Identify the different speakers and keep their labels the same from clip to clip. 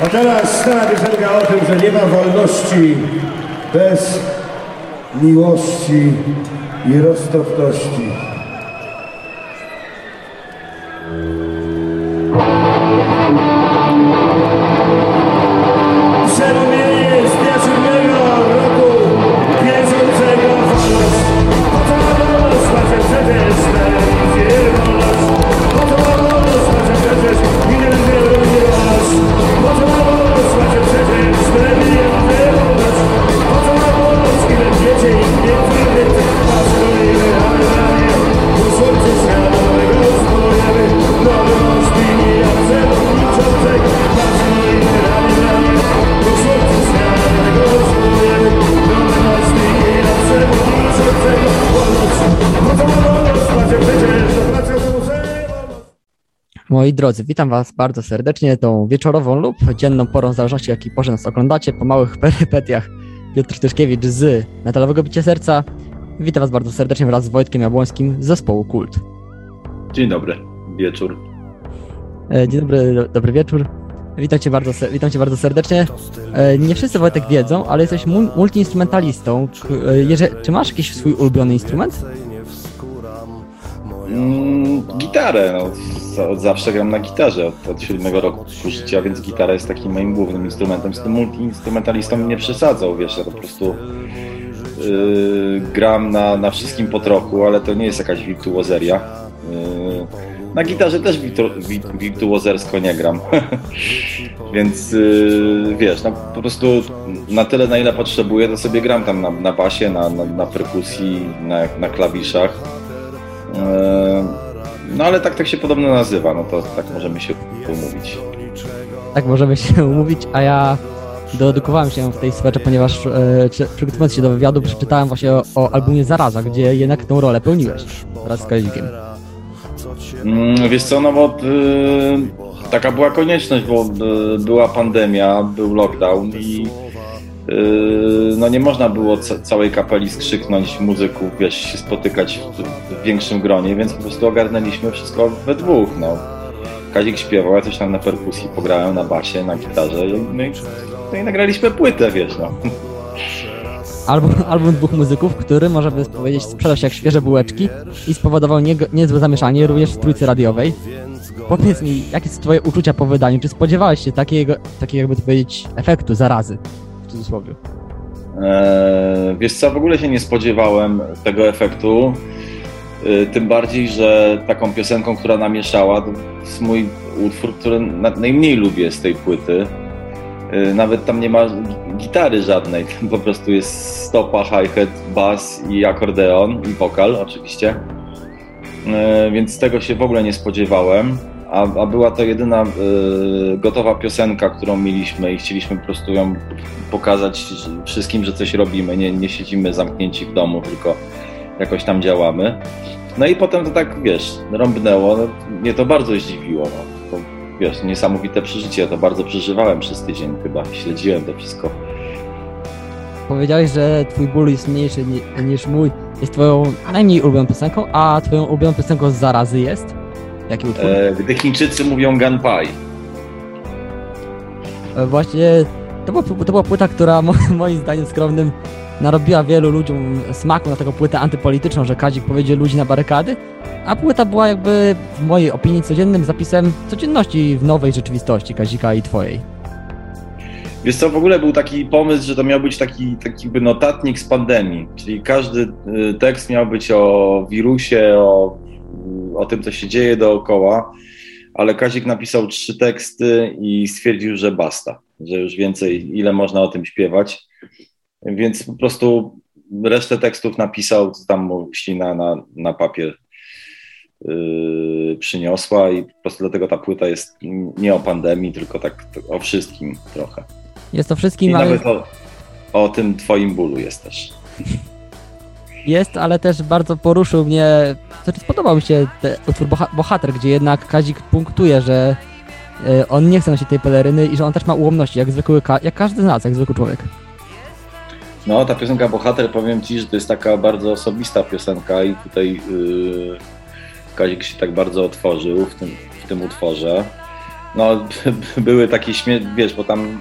Speaker 1: A teraz stara piosenka o tym, że nie ma wolności bez miłości i roztropności.
Speaker 2: Moi drodzy, witam Was bardzo serdecznie tą wieczorową lub dzienną porą, w zależności jakiej porze nas oglądacie, po małych perypetiach Piotr Tyszkiewicz z Metalowego Bicia Serca. Witam Was bardzo serdecznie wraz z Wojtkiem Jabłońskim z zespołu Kult.
Speaker 3: Dzień dobry, wieczór.
Speaker 2: E, Dzień dobry, do- dobry wieczór. Witam Cię bardzo, witam cię bardzo serdecznie. E, Nie wszyscy Wojtek wiedzą, ale jesteś mul- multiinstrumentalistą. E, czy masz jakiś swój ulubiony instrument?
Speaker 3: Mm, gitarę, no. Od zawsze gram na gitarze, od, od siódmego roku życia, więc gitara jest takim moim głównym instrumentem. Z tym multiinstrumentalistą nie przesadzał, wiesz, ja po prostu yy, gram na, na wszystkim po trochu, ale to nie jest jakaś wirtuozeria. Yy, na gitarze też wirtu, wi, wirtuozersko nie gram. Więc yy, wiesz, no, po prostu na tyle, na ile potrzebuję, to sobie gram tam na, na basie, na, na, na perkusji, na, na klawiszach. Yy, no ale tak, tak się podobno nazywa, no to tak możemy się umówić.
Speaker 2: Tak możemy się umówić, a ja doedukowałem się w tej sferze, ponieważ e, czy- przygotowując się do wywiadu, przeczytałem właśnie o, o albumie Zaraza, gdzie jednak tą rolę pełniłeś wraz z Kazikiem.
Speaker 3: Mm, Wiesz co, no bo y, taka była konieczność, bo y, była pandemia, był lockdown i no nie można było ca- całej kapeli skrzyknąć muzyków, wiesz, się spotykać w, większym gronie, więc po prostu ogarnęliśmy wszystko we dwóch, no. Kazik śpiewał, ja coś tam na perkusji pograłem, na basie, na gitarze no i, no i nagraliśmy płytę, wiesz, no.
Speaker 2: Album, album dwóch muzyków, który, można by powiedzieć, sprzedał się jak świeże bułeczki i spowodował nie, niezłe zamieszanie również w trójce radiowej. Powiedz mi, jakie są twoje uczucia po wydaniu? Czy spodziewałeś się takiego, takiego jakby to powiedzieć, efektu, zarazy, cudzysłowie?
Speaker 3: Eee, Wiesz co, w ogóle się nie spodziewałem tego efektu. Yy, Tym bardziej, że taką piosenką, która namieszała, to jest mój utwór, który na- najmniej lubię z tej płyty. Yy, Nawet tam nie ma gitary żadnej, tam po prostu jest stopa, hi-hat, bass i akordeon i wokal oczywiście. Yy, Więc tego się w ogóle nie spodziewałem. A, a była to jedyna yy, gotowa piosenka, którą mieliśmy i chcieliśmy po prostu ją pokazać wszystkim, że coś robimy. Nie, nie siedzimy zamknięci w domu, tylko jakoś tam działamy. No i potem to tak, wiesz, rąbnęło. No, mnie to bardzo zdziwiło. No. To, wiesz, niesamowite przeżycie. Ja to bardzo przeżywałem przez tydzień chyba. Śledziłem to wszystko.
Speaker 2: Powiedziałeś, że twój ból jest mniejszy ni- niż mój, jest twoją najmniej ulubioną piosenką, a twoją ulubioną piosenką z zarazy jest? Jaki utwór?
Speaker 3: E, gdy Chińczycy mówią Ganpai.
Speaker 2: E, Właśnie to była, to była płyta, która mo, moim zdaniem skromnym narobiła wielu ludziom smaku na taką płytę antypolityczną, że Kazik powiedział ludzi na barykady, a płyta była jakby w mojej opinii codziennym zapisem codzienności w nowej rzeczywistości Kazika i twojej.
Speaker 3: Wiesz co, w ogóle był taki pomysł, że to miał być taki, taki jakby notatnik z pandemii, czyli każdy y, tekst miał być o wirusie, o, o tym, co się dzieje dookoła, ale Kazik napisał trzy teksty i stwierdził, że basta, że już więcej, ile można o tym śpiewać, więc po prostu resztę tekstów napisał, co tam mu ślina na, na papier yy, przyniosła i po prostu dlatego ta płyta jest nie o pandemii, tylko tak o wszystkim trochę.
Speaker 2: Jest to
Speaker 3: I
Speaker 2: wszystkim, ale
Speaker 3: nawet o, o tym twoim bólu jest też.
Speaker 2: jest, ale też bardzo poruszył mnie, znaczy spodobał mi się ten utwór Boha- Bohater, gdzie jednak Kazik punktuje, że e, on nie chce nosić tej peleryny i że on też ma ułomności, jak zwykły, jak każdy z nas, jak zwykły człowiek.
Speaker 3: No, ta piosenka Bohater, powiem ci, że to jest taka bardzo osobista piosenka i tutaj yy, Kazik się tak bardzo otworzył w tym, w tym utworze. no, były takie śmie... wiesz, bo tam y,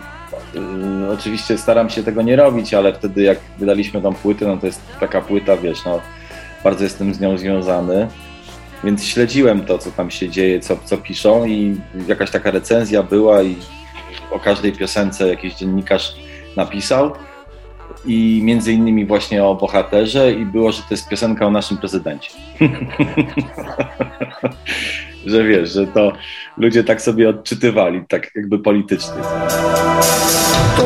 Speaker 3: oczywiście staram się tego nie robić, ale wtedy jak wydaliśmy tą płytę, no to jest taka płyta, wiesz, no bardzo jestem z nią związany, więc śledziłem to, co tam się dzieje, co, co piszą i jakaś taka recenzja była i o każdej piosence jakiś dziennikarz napisał i między innymi właśnie o bohaterze i było, że to jest piosenka o naszym prezydencie. że wiesz, że to ludzie tak sobie odczytywali, tak jakby politycznie.
Speaker 1: To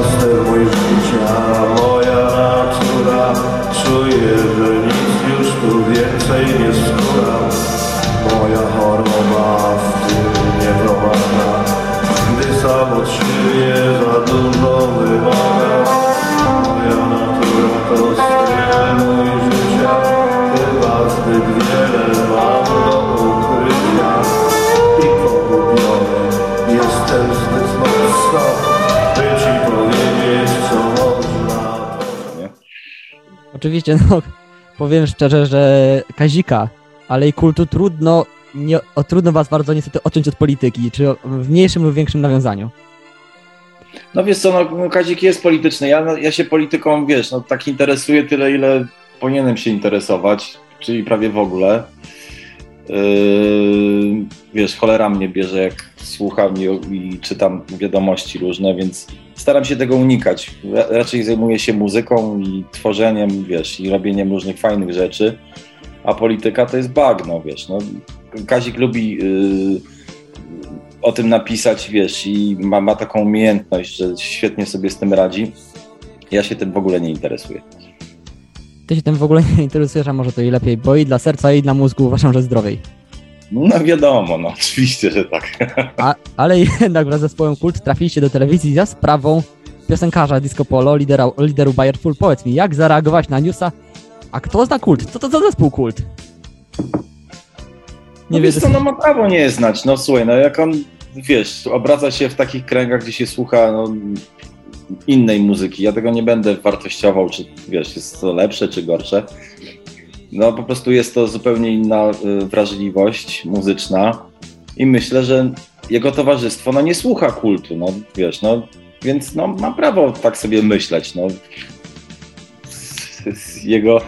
Speaker 1: mój życia, moja natura. Czuję, że nic już tu więcej nie skóra. Moja choroba w tym nie Gdy sam od siebie
Speaker 2: Oczywiście, no, powiem szczerze, że Kazika, ale i kultu trudno, nie, o, trudno was bardzo niestety odciąć od polityki, czy w mniejszym lub większym nawiązaniu.
Speaker 3: No wiesz co, no, no Kazik jest polityczny. Ja, no, ja się polityką, wiesz, no tak interesuję tyle, ile powinienem się interesować, czyli prawie w ogóle. Yy, wiesz, cholera mnie bierze, jak słucham i, i czytam wiadomości różne, więc staram się tego unikać. Ra- Raczej zajmuję się muzyką i tworzeniem, wiesz, i robieniem różnych fajnych rzeczy, a polityka to jest bagno, wiesz. No, Kazik lubi yy, o tym napisać, wiesz, i ma, ma taką umiejętność, że świetnie sobie z tym radzi. Ja się tym w ogóle nie interesuję.
Speaker 2: Ty się tym w ogóle nie interesujesz, a może to i lepiej, bo i dla serca, i dla mózgu uważam, że zdrowej.
Speaker 3: No wiadomo, no oczywiście, że tak.
Speaker 2: A, ale jednak wraz z zespołem Kult trafiliście do telewizji za sprawą piosenkarza Disco Polo, lidera, lideru Bayer Full. Powiedz mi, jak zareagować na newsa? A kto zna Kult? Co to za zespół Kult?
Speaker 3: Nie
Speaker 2: Nie
Speaker 3: wiesz co, no ma prawo nie znać, no słuchaj, no jak on, wiesz, obraca się w takich kręgach, gdzie się słucha no, innej muzyki, ja tego nie będę wartościował, czy wiesz, jest to lepsze, czy gorsze. No po prostu jest to zupełnie inna y, wrażliwość muzyczna i myślę, że jego towarzystwo no nie słucha kultu, no wiesz, no więc no ma prawo tak sobie myśleć, no. Jego,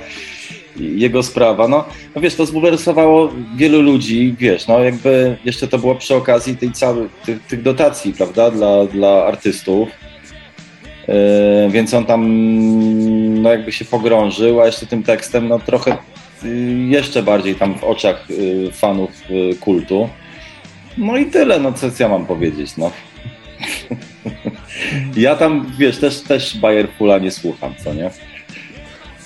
Speaker 3: jego sprawa, no, no wiesz, to zbulwersowało wielu ludzi, wiesz, no jakby jeszcze to było przy okazji tej całej, tych, tych dotacji, prawda, dla, dla artystów, więc on tam no jakby się pogrążył, a jeszcze tym tekstem no trochę yy, jeszcze bardziej tam w oczach yy, fanów yy, kultu. No i tyle, no co ja mam powiedzieć, no. ja tam, wiesz, też, też Bayer Fula nie słucham, co nie?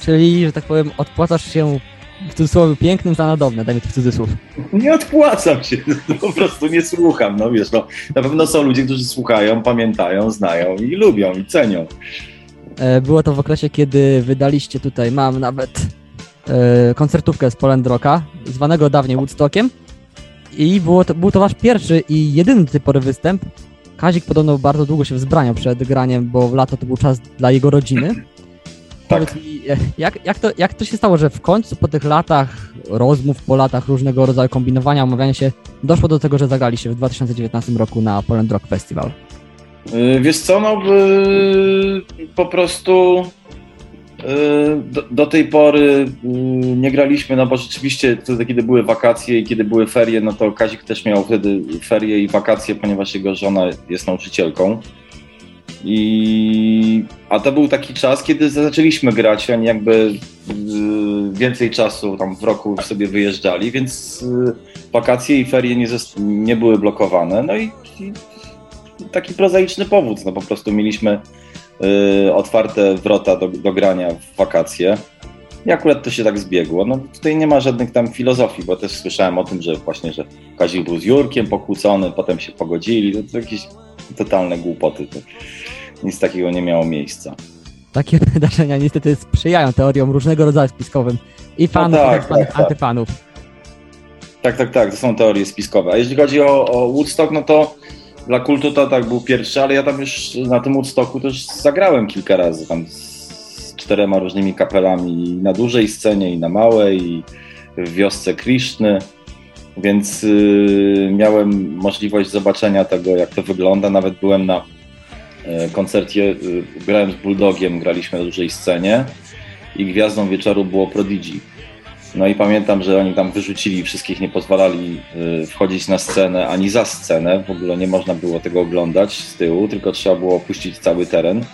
Speaker 2: Czyli, że tak powiem, odpłacasz się w cudzysłowie pięknym za nadobne, dajmy to w cudzysłów.
Speaker 3: Nie odpłacam się, no, po prostu nie słucham, no wiesz, no na pewno są ludzie, którzy słuchają, pamiętają, znają i lubią i cenią.
Speaker 2: E, Było to w okresie, kiedy wydaliście tutaj, mam nawet e, koncertówkę z Poland Rocka, zwanego dawniej Woodstockiem. I było to, był to wasz pierwszy i jedyny do tej pory występ. Kazik podobno bardzo długo się wzbraniał przed graniem, bo w lato to był czas dla jego rodziny.
Speaker 3: Tak.
Speaker 2: Jak, jak, to, jak to się stało, że w końcu po tych latach rozmów, po latach różnego rodzaju kombinowania, omawiania się, doszło do tego, że zagraliście w 2019 roku na Poland Rock Festival?
Speaker 3: Yy, Wiesz co, no yy, po prostu yy, do, do tej pory nie graliśmy, no bo rzeczywiście wtedy, kiedy były wakacje i kiedy były ferie, no to Kazik też miał wtedy ferie i wakacje, ponieważ jego żona jest nauczycielką. I, a to był taki czas, kiedy zaczęliśmy grać, oni jakby yy, więcej czasu tam w roku sobie wyjeżdżali, więc yy, wakacje i ferie nie, nie były blokowane. No i, i taki prozaiczny powód, no po prostu mieliśmy y, otwarte wrota do, do grania w wakacje. I akurat to się tak zbiegło. No tutaj nie ma żadnych tam filozofii, bo też słyszałem o tym, że właśnie, że Kazik był z Jurkiem pokłócony, potem się pogodzili, to, to jakieś totalne głupoty. To nic takiego nie miało miejsca.
Speaker 2: Takie wydarzenia niestety sprzyjają teoriom różnego rodzaju spiskowym i fanów,
Speaker 3: tak,
Speaker 2: i tak
Speaker 3: tak, tak.
Speaker 2: antyfanów.
Speaker 3: Tak, tak, tak, to są teorie spiskowe. A jeśli chodzi o, o Woodstock, no to dla kultu to tak był pierwszy, ale ja tam już na tym Woodstocku też zagrałem kilka razy, tam z czterema różnymi kapelami i na dużej scenie i na małej i w wiosce Kriszny. Więc y, miałem możliwość zobaczenia tego, jak to wygląda. Nawet byłem na y, koncercie, y, grałem z Bulldogiem, graliśmy na dużej scenie i gwiazdą wieczoru było Prodigy. No i pamiętam, że oni tam wyrzucili wszystkich, nie pozwalali y, wchodzić na scenę ani za scenę. W ogóle nie można było tego oglądać z tyłu, tylko trzeba było opuścić cały teren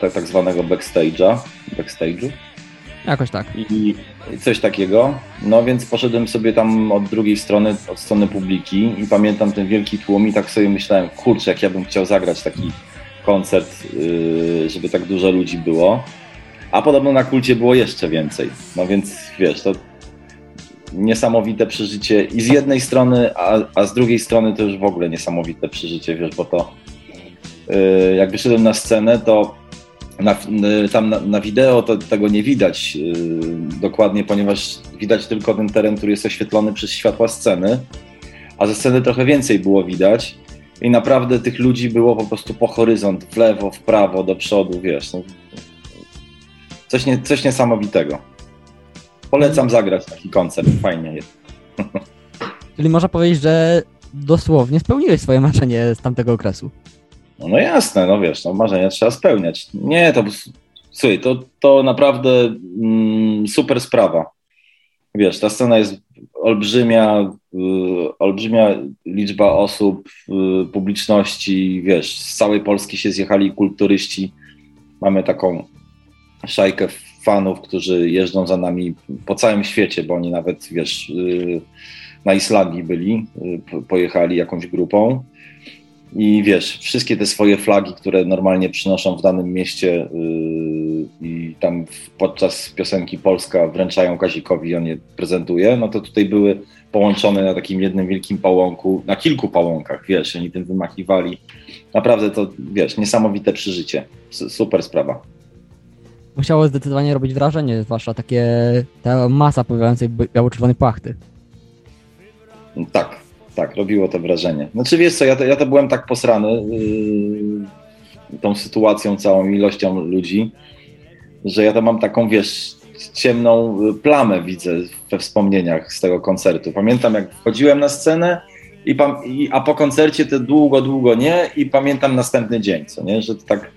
Speaker 3: tak, tak zwanego backstage'a, backstage'u
Speaker 2: Jakoś tak.
Speaker 3: i coś takiego. No więc poszedłem sobie tam od drugiej strony, od strony publiki i pamiętam ten wielki tłum i tak sobie myślałem, kurczę, jak ja bym chciał zagrać taki koncert, yy, żeby tak dużo ludzi było. A podobno na kulcie było jeszcze więcej. No więc wiesz, to niesamowite przeżycie i z jednej strony, a, a z drugiej strony to już w ogóle niesamowite przeżycie, wiesz, bo to yy, jak wyszedłem na scenę, to na, y, tam na, na wideo to tego nie widać yy, dokładnie, ponieważ widać tylko ten teren, który jest oświetlony przez światła sceny, a ze sceny trochę więcej było widać i naprawdę tych ludzi było po prostu po horyzont, w lewo, w prawo, do przodu, wiesz. No, coś, nie, coś niesamowitego. Polecam zagrać taki koncert, fajnie jest.
Speaker 2: Czyli można powiedzieć, że dosłownie spełniłeś swoje marzenie z tamtego okresu.
Speaker 3: No, no jasne, no wiesz, no marzenia trzeba spełniać. Nie, to słuchaj, to, to naprawdę mm, super sprawa. Wiesz, ta scena jest olbrzymia, y, olbrzymia liczba osób, y, publiczności, wiesz, z całej Polski się zjechali kulturyści. Mamy taką szajkę fanów, którzy jeżdżą za nami po całym świecie, bo oni nawet, wiesz, y, na Islandii byli, y, po- pojechali jakąś grupą. I wiesz, wszystkie te swoje flagi, które normalnie przynoszą w danym mieście yy, i tam podczas piosenki Polska wręczają Kazikowi i on je prezentuje, no to tutaj były połączone na takim jednym wielkim pałąku, na kilku pałąkach, wiesz, oni tym wymachiwali. Naprawdę to, wiesz, niesamowite przeżycie. Super sprawa.
Speaker 2: Musiało zdecydowanie robić wrażenie, zwłaszcza takie, ta masa pojawiającej bi- biało-czerwonej płachty.
Speaker 3: Tak, tak, robiło to wrażenie. Znaczy wiesz co, ja to, ja to byłem tak posrany yy, tą sytuacją, całą ilością ludzi, że ja to mam taką, wiesz, ciemną y, plamę widzę we wspomnieniach z tego koncertu. Pamiętam jak wchodziłem na scenę, i, i, a po koncercie to długo, długo nie i pamiętam następny dzień, co nie, że to tak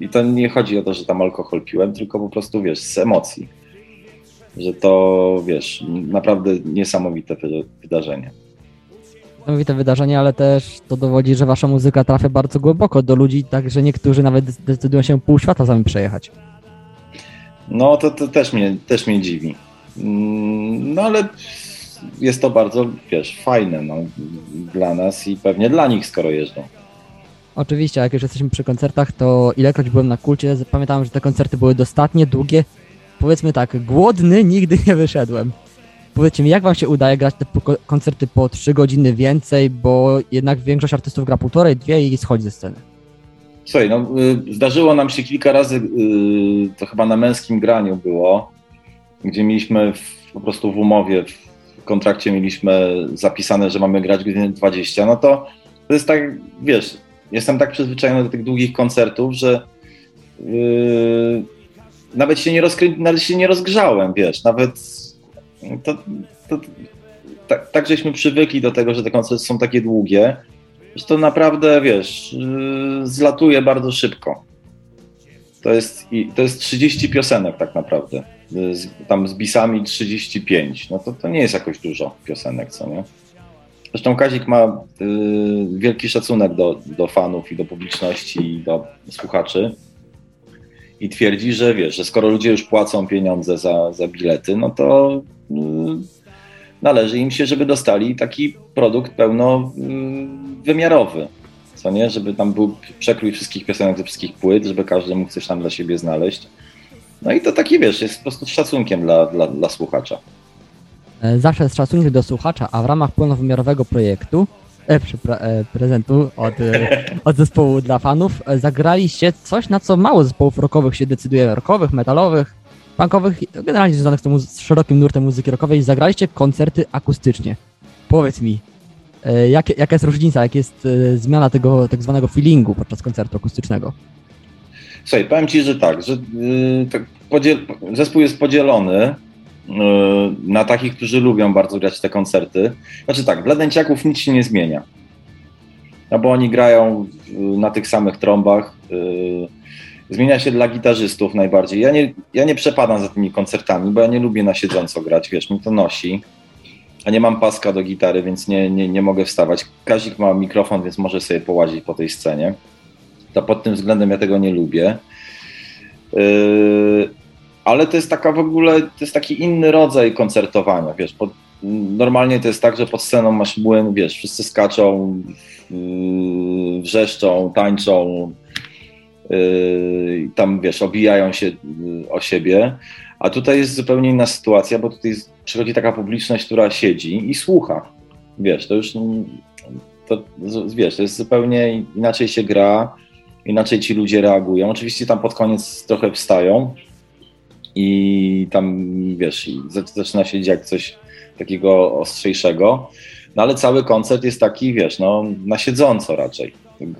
Speaker 3: i to nie chodzi o to, że tam alkohol piłem, tylko po prostu, wiesz, z emocji. Że to, wiesz, naprawdę niesamowite wy- wydarzenie.
Speaker 2: Niesamowite wydarzenie, ale też to dowodzi, że wasza muzyka trafia bardzo głęboko do ludzi, tak że niektórzy nawet decydują się pół świata sami przejechać.
Speaker 3: No to, to też, mnie, też mnie dziwi. Mm, No ale jest to bardzo, wiesz, fajne no, dla nas i pewnie dla nich, skoro jeżdżą.
Speaker 2: Oczywiście, jak już jesteśmy przy koncertach, to ilekroć byłem na kulcie, pamiętam, że te koncerty były dostatnie, długie. Powiedzmy tak, głodny nigdy nie wyszedłem. Powiedzcie mi, jak wam się udaje grać te koncerty po 3 godziny więcej, bo jednak większość artystów gra półtorej, dwie i schodzi ze sceny.
Speaker 3: Słuchaj, no, y, zdarzyło nam się kilka razy, y, to chyba na męskim graniu było, gdzie mieliśmy w, po prostu w umowie, w kontrakcie mieliśmy zapisane, że mamy grać godzinę 20, no to to jest tak, wiesz, jestem tak przyzwyczajony do tych długich koncertów, że yy, nawet się nie nawet się nie rozgrzałem, wiesz, nawet to, to, tak, tak żeśmy przywykli do tego, że te koncerty są takie długie, że to naprawdę, wiesz, yy, zlatuje bardzo szybko. To jest, to jest 30 piosenek tak naprawdę. Yy, Z, tam z bisami 35. No to, to nie jest jakoś dużo piosenek, co nie? Zresztą Kazik ma yy, wielki szacunek do, do fanów i do publiczności i do słuchaczy. I twierdzi, że wiesz, że skoro ludzie już płacą pieniądze za, za bilety, no to należy im się, żeby dostali taki produkt pełno yy, wymiarowy. Co nie? Żeby tam był przekrój wszystkich piosenek ze wszystkich płyt, żeby każdy mógł coś tam dla siebie znaleźć. No i to taki, wiesz, jest po prostu szacunkiem dla, dla, dla słuchacza.
Speaker 2: E, Zawsze z szacunkiem do słuchacza, a w ramach pełnowymiarowego projektu, e, przepra- e, prezentu od, e, od zespołu dla fanów, e, zagraliście coś, na co mało zespołów rockowych się decyduje, rockowych, metalowych, punkowych, generalnie związanych z, z szerokim nurtem muzyki rockowej, zagraliście koncerty akustycznie. Powiedz mi, e, jak, jaka jest różnica, jak jest e, zmiana tego tak zwanego feelingu podczas koncertu akustycznego?
Speaker 3: Słuchaj, powiem Ci, że tak, że yy, tak podziel... zespół jest podzielony na takich, którzy lubią bardzo grać te koncerty. Znaczy tak, dla dęciaków nic się nie zmienia. No bo oni grają na tych samych trąbach. Zmienia się dla gitarzystów najbardziej. Ja nie, ja nie przepadam za tymi koncertami, bo ja nie lubię na siedząco grać, wiesz, mi to nosi. A nie mam paska do gitary, więc nie, nie, nie mogę wstawać. Kazik ma mikrofon, więc może sobie połazić po tej scenie. To pod tym względem ja tego nie lubię. Yy, ale to jest taka w ogóle, to jest taki inny rodzaj koncertowania, wiesz, pod, normalnie to jest tak, że pod sceną masz młyn, wiesz, wszyscy skaczą, yy, wrzeszczą, tańczą, tam, wiesz, obijają się yy, o siebie, a tutaj jest zupełnie inna sytuacja, bo tutaj przychodzi taka publiczność, która siedzi i słucha, wiesz, to już, to, wiesz, to jest zupełnie inaczej się gra, inaczej ci ludzie reagują. Oczywiście tam pod koniec trochę wstają i tam, wiesz, zaczyna się dziać coś takiego ostrzejszego, no ale cały koncert jest taki, wiesz, no na siedząco raczej.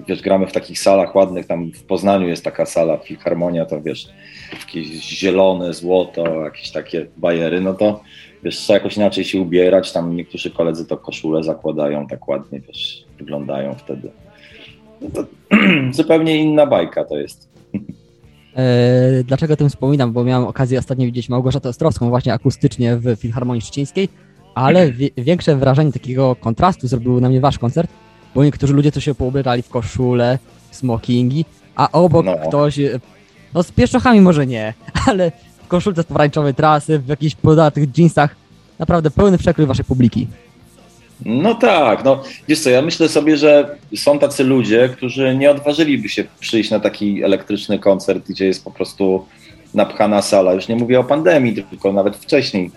Speaker 3: Wiesz, gramy w takich salach ładnych, tam w Poznaniu jest taka sala, Filharmonia, to wiesz, jakieś zielone, złoto, jakieś takie bajery, no to wiesz, trzeba jakoś inaczej się ubierać, tam niektórzy koledzy to koszule zakładają, tak ładnie, wiesz, wyglądają wtedy. No to zupełnie inna bajka to jest.
Speaker 2: E, dlaczego o tym wspominam? Bo miałem okazję ostatnio widzieć Małgorzatę Ostrowską właśnie akustycznie w Filharmonii Szczecińskiej, ale większe wrażenie takiego kontrastu zrobił na mnie wasz koncert, bo niektórzy ludzie to się poubierali w koszule, smokingi, a obok no. ktoś, no z pieszczochami może nie, ale w koszulce z pomarańczowej trasy, w jakichś podatych jeansach, naprawdę pełny przekrój waszej publiki.
Speaker 3: No tak, no wiesz co, ja myślę sobie, że są tacy ludzie, którzy nie odważyliby się przyjść na taki elektryczny koncert, gdzie jest po prostu napchana sala. Już nie mówię o pandemii, tylko nawet wcześniej.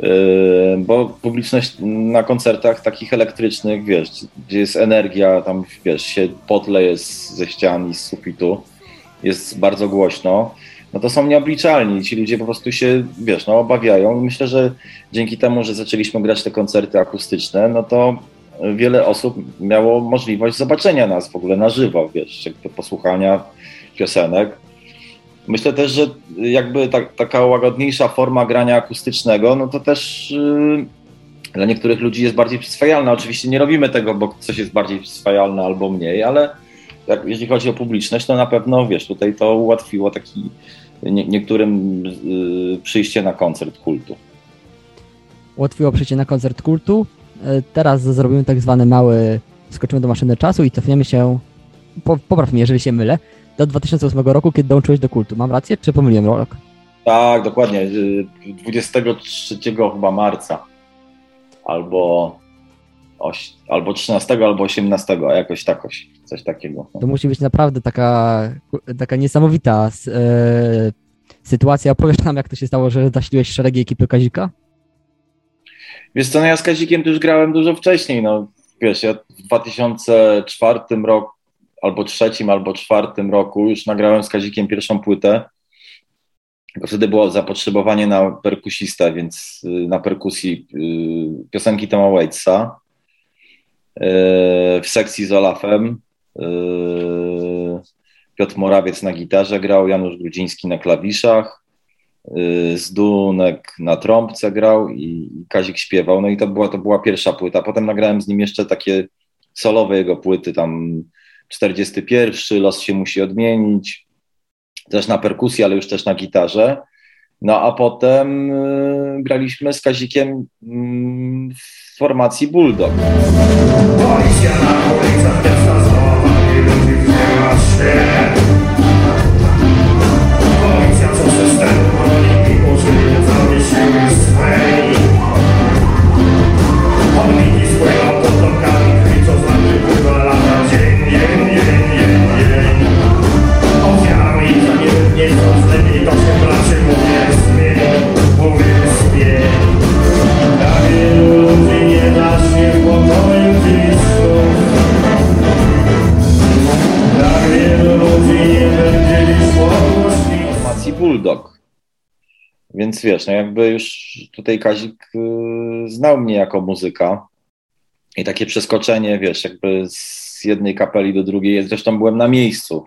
Speaker 3: Yy, bo publiczność na koncertach takich elektrycznych, wiesz, gdzie jest energia, tam wiesz, się potleje ze ścian i z sufitu, jest bardzo głośno no to są nieobliczalni. Ci ludzie po prostu się, wiesz, no, obawiają. Myślę, że dzięki temu, że zaczęliśmy grać te koncerty akustyczne, no to wiele osób miało możliwość zobaczenia nas w ogóle na żywo, wiesz, posłuchania piosenek. Myślę też, że jakby ta, taka łagodniejsza forma grania akustycznego, no to też yy, dla niektórych ludzi jest bardziej przyswajalna. Oczywiście nie robimy tego, bo coś jest bardziej przyswajalne albo mniej, ale jak, jeśli chodzi o publiczność, to na pewno, wiesz, tutaj to ułatwiło taki nie, niektórym y, przyjście na koncert kultu.
Speaker 2: Ułatwiło przyjście na koncert kultu. E, teraz zrobimy tak zwany mały, skoczymy do maszyny czasu i cofniemy się, po, popraw mnie, jeżeli się mylę, do 2008 roku, kiedy dołączyłeś do kultu. Mam rację, czy pomyliłem rok?
Speaker 3: Tak, dokładnie. 23 y, chyba marca albo, albo 13, albo 18, a jakoś takoś coś takiego.
Speaker 2: To musi być naprawdę taka, taka niesamowita e, sytuacja. Opowiesz nam, jak to się stało, że zasiliłeś szeregi ekipy Kazika?
Speaker 3: Wiesz co, no ja z Kazikiem już grałem dużo wcześniej, no wiesz, ja w 2004 roku, albo trzecim, albo czwartym roku już nagrałem z Kazikiem pierwszą płytę, bo wtedy było zapotrzebowanie na perkusistę, więc y, na perkusji y, piosenki Toma Waitsa y, w sekcji z Olafem Piotr Morawiec na gitarze grał, Janusz Grudziński na klawiszach, Zdunek na trąbce grał i Kazik śpiewał. No i to była, to była pierwsza płyta. Potem nagrałem z nim jeszcze takie solowe jego płyty, tam 41, Los się musi odmienić, też na perkusji, ale już też na gitarze. No a potem y, graliśmy z Kazikiem y, w formacji Bulldog. Policja na ulicach wiesz, no jakby już tutaj Kazik y, znał mnie jako muzyka i takie przeskoczenie, wiesz, jakby z jednej kapeli do drugiej, zresztą byłem na miejscu,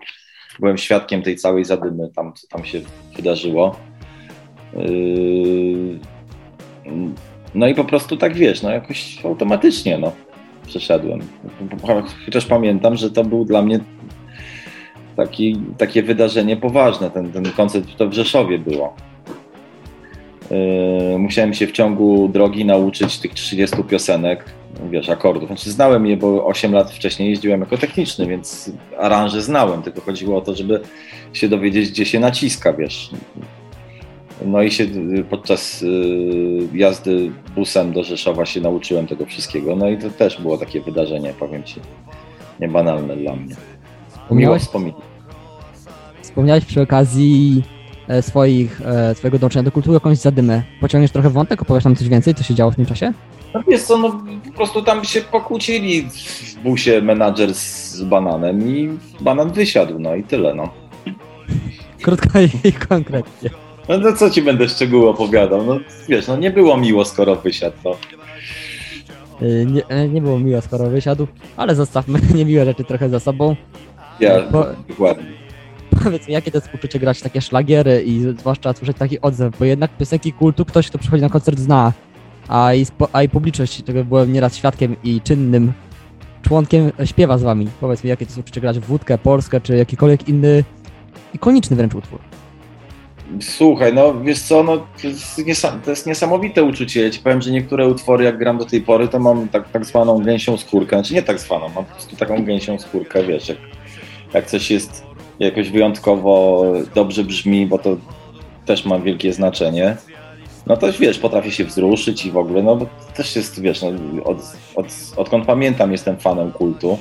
Speaker 3: byłem świadkiem tej całej zadymy, tam co tam się wydarzyło. Yy, No i po prostu tak wiesz, no jakoś automatycznie no, przeszedłem. Chociaż pamiętam, że to był dla mnie taki, takie wydarzenie poważne. Ten, ten koncert to w Rzeszowie było. Yy, musiałem się w ciągu drogi nauczyć tych 30 piosenek, wiesz, akordów. Znaczy znałem je, bo 8 lat wcześniej jeździłem jako techniczny, więc aranże znałem, tylko chodziło o to, żeby się dowiedzieć, gdzie się naciska, wiesz. No i się podczas yy, jazdy busem do Rzeszowa się nauczyłem tego wszystkiego. No i to też było takie wydarzenie, powiem Ci, niebanalne dla mnie. Miło wspomnieć.
Speaker 2: Wspomniałeś przy okazji swoich, e, swojego dołączenia do kultury jakąś zadymę. Pociągniesz trochę wątek, opowiesz nam coś więcej, co się działo w tym czasie?
Speaker 3: No wiesz co, no po prostu tam się pokłócili w busie menadżer z bananem i banan wysiadł, no i tyle, no.
Speaker 2: Krótko i konkretnie.
Speaker 3: No to co ci będę szczegóły opowiadał? No wiesz, no nie było miło, skoro wysiadł, no.
Speaker 2: Nie, e, nie było miło, skoro wysiadł, ale zostawmy niemiłe rzeczy trochę za sobą.
Speaker 3: Ja, Bo, dokładnie.
Speaker 2: Powiedz mi, jakie to jest uczucie grać takie szlagiery i zwłaszcza słyszeć taki odzew, bo jednak piosenki kultu ktoś, kto przychodzi na koncert zna, a i, spo, a i publiczność, tego byłem nieraz świadkiem i czynnym członkiem, śpiewa z wami. Powiedz mi, jakie to jest uczucie grać w wódkę, Polskę, czy jakikolwiek inny, ikoniczny wręcz utwór.
Speaker 3: Słuchaj, no wiesz co, no, to, jest to jest niesamowite uczucie. Ja ci powiem, że niektóre utwory, jak gram do tej pory, to mam tak, tak zwaną gęsią skórkę. Znaczy nie tak zwaną, mam po prostu taką gęsią skórkę, wiesz, jak, jak coś jest jakoś wyjątkowo dobrze brzmi, bo to też ma wielkie znaczenie. No to wiesz, potrafię się wzruszyć i w ogóle, no bo też jest, wiesz, no, od, od, odkąd pamiętam jestem fanem kultu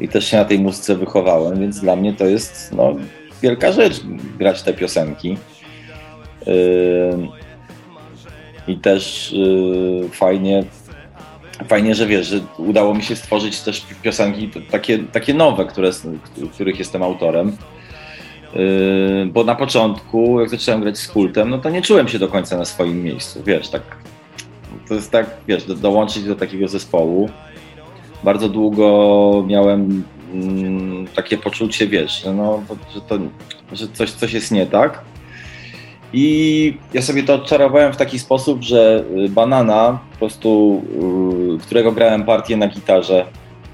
Speaker 3: i też się na tej muzyce wychowałem, więc dla mnie to jest, no, wielka rzecz grać te piosenki. Yy, I też yy, fajnie, fajnie, że wiesz, że udało mi się stworzyć też piosenki takie, takie nowe, które, których jestem autorem. Yy, bo na początku, jak zacząłem grać z kultem, no to nie czułem się do końca na swoim miejscu, wiesz, tak. To jest tak, wiesz, do, dołączyć do takiego zespołu. Bardzo długo miałem Mm, takie poczucie, wiesz, no, że, to, że coś, coś jest nie tak. I ja sobie to odczarowałem w taki sposób, że y, Banana, po prostu, y, którego grałem partię na gitarze,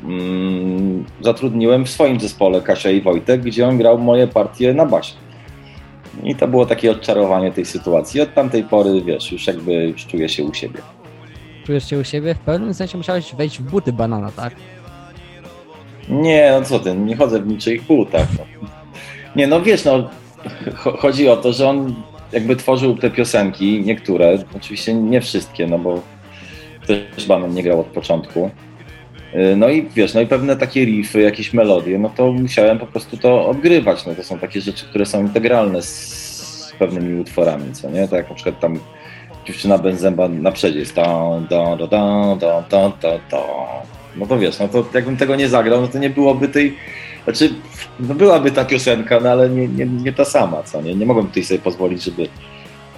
Speaker 3: mm, zatrudniłem w swoim zespole Kasia i Wojtek, gdzie on grał moje partie na basie. I to było takie odczarowanie tej sytuacji. Od tamtej pory, wiesz, już jakby już czuję się u siebie.
Speaker 2: Czujesz się u siebie? W pewnym sensie musiałeś wejść w buty banana, tak?
Speaker 3: Nie, no co ty, nie chodzę w niczyich butach. No. Nie, no wiesz, no chodzi o to, że on jakby tworzył te piosenki, niektóre, oczywiście nie wszystkie, no bo też Banan nie grał od początku. Y, no i wiesz, no i pewne takie riffy, jakieś melodie, no to musiałem po prostu to odgrywać. No to są takie rzeczy, które są integralne z pewnymi utworami, co nie? Tak jak na przykład tam dziewczyna bez na przedzie jest no to wiesz, no to jakbym tego nie zagrał, no to nie byłoby tej, znaczy, no byłaby ta piosenka, no ale nie, nie, nie ta sama, co nie? Nie mogłem tutaj sobie pozwolić, żeby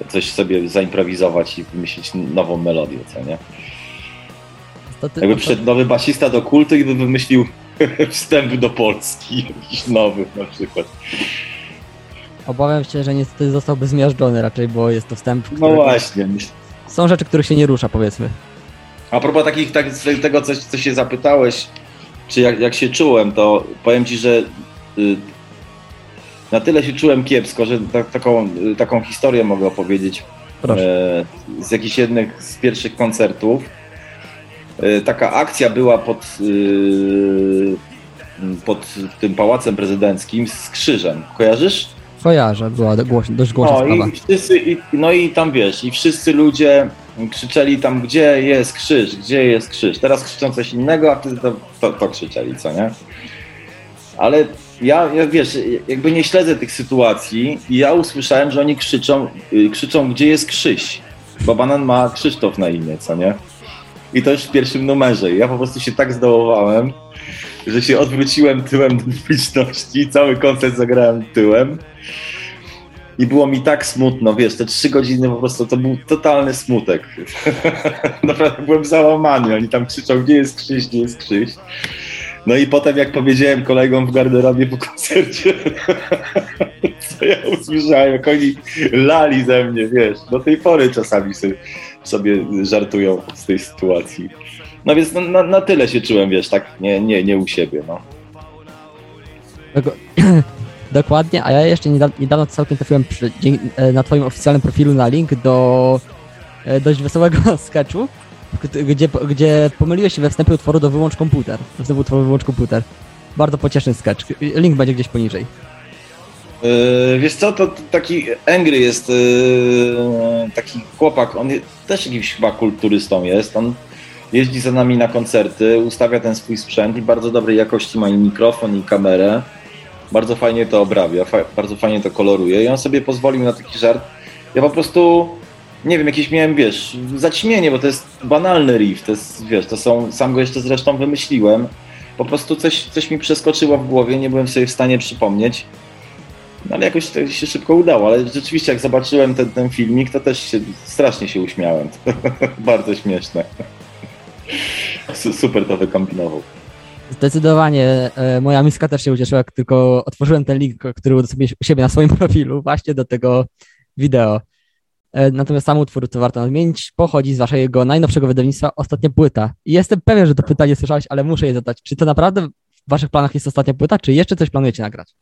Speaker 3: coś sobie zaimprowizować i wymyślić nową melodię, co nie? Ty, Jakby przyszedł nowy basista do kultu i by wymyślił wstęp do Polski, jakiś nowy na przykład.
Speaker 2: Obawiam się, że niestety zostałby zmiażdżony raczej, bo jest to wstęp.
Speaker 3: No właśnie.
Speaker 2: Są rzeczy, których się nie rusza, powiedzmy.
Speaker 3: A propos takich, tak, tego, co, co się zapytałeś, czy jak, jak się czułem, to powiem ci, że y, na tyle się czułem kiepsko, że ta, taką, y, taką historię mogę opowiedzieć. E, z jakichś jednych z pierwszych koncertów. E, taka akcja była pod, y, pod tym pałacem prezydenckim z krzyżem. Kojarzysz?
Speaker 2: Kojarzę, była dość głośna no, sprawa.
Speaker 3: I wszyscy, i, no i tam wiesz, i wszyscy ludzie krzyczeli tam, gdzie jest krzyż, gdzie jest krzyż. Teraz krzyczą coś innego, a wtedy to, to, to krzyczeli, co nie? Ale ja, ja, wiesz, jakby nie śledzę tych sytuacji i ja usłyszałem, że oni krzyczą, y, krzyczą, gdzie jest krzyż. Bo banan ma Krzysztof na imię, co nie? I to już w pierwszym numerze. I ja po prostu się tak zdołowałem, że się odwróciłem tyłem do publiczności, cały koncert zagrałem tyłem. I było mi tak smutno, wiesz, te trzy godziny po prostu to był totalny smutek. Naprawdę byłem załamany. Oni tam krzyczą, gdzie jest krzyż, gdzie jest krzyż. No i potem, jak powiedziałem kolegom w garderobie po koncercie, co ja usłyszałem, jak oni lali ze mnie, wiesz, do tej pory czasami sobie, sobie żartują z tej sytuacji. No więc na, na, tyle się czułem, wiesz, tak nie, nie, nie u siebie, no.
Speaker 2: Dokładnie, a ja jeszcze niedawno, całkiem trafiłem przy, e, na twoim oficjalnym profilu na link do e, dość wesołego sketchu, gdzie, gdzie pomyliłeś się we wstępie utworu do Wyłącz Komputer. We wstępie utworu Wyłącz Komputer. Bardzo pocieszny sketch. Link będzie gdzieś poniżej.
Speaker 3: Yy, wiesz co, to, to taki Angry jest yy, taki chłopak, on też jakimś chyba kulturystą jest, on jeździ za nami na koncerty, ustawia ten swój sprzęt i bardzo dobrej jakości ma i mikrofon i kamerę, bardzo fajnie to obrabia, fa bardzo fajnie to koloruje i on sobie pozwolił na taki żart. Ja po prostu, nie wiem, jakieś miałem, wiesz, zaćmienie, bo to jest banalny riff, to jest, wiesz, to są, sam go jeszcze zresztą wymyśliłem, po prostu coś, coś mi przeskoczyło w głowie, nie byłem sobie w stanie przypomnieć. No ale jakoś to się szybko udało, ale rzeczywiście jak zobaczyłem ten, ten filmik, to też się, strasznie się uśmiałem. Bardzo śmieszne. Su- Super to wykombinował.
Speaker 2: Zdecydowanie e, moja miska też się ucieszyła, jak tylko otworzyłem ten link, który sobie u siebie na swoim profilu, właśnie do tego wideo. E, Natomiast sam utwór, to warto nadmienić, pochodzi z waszego najnowszego wydawnictwa Ostatnia Płyta. I jestem pewien, że to pytanie słyszałeś, ale muszę je zadać. Czy to naprawdę w waszych planach jest Ostatnia Płyta, czy jeszcze coś planujecie nagrać?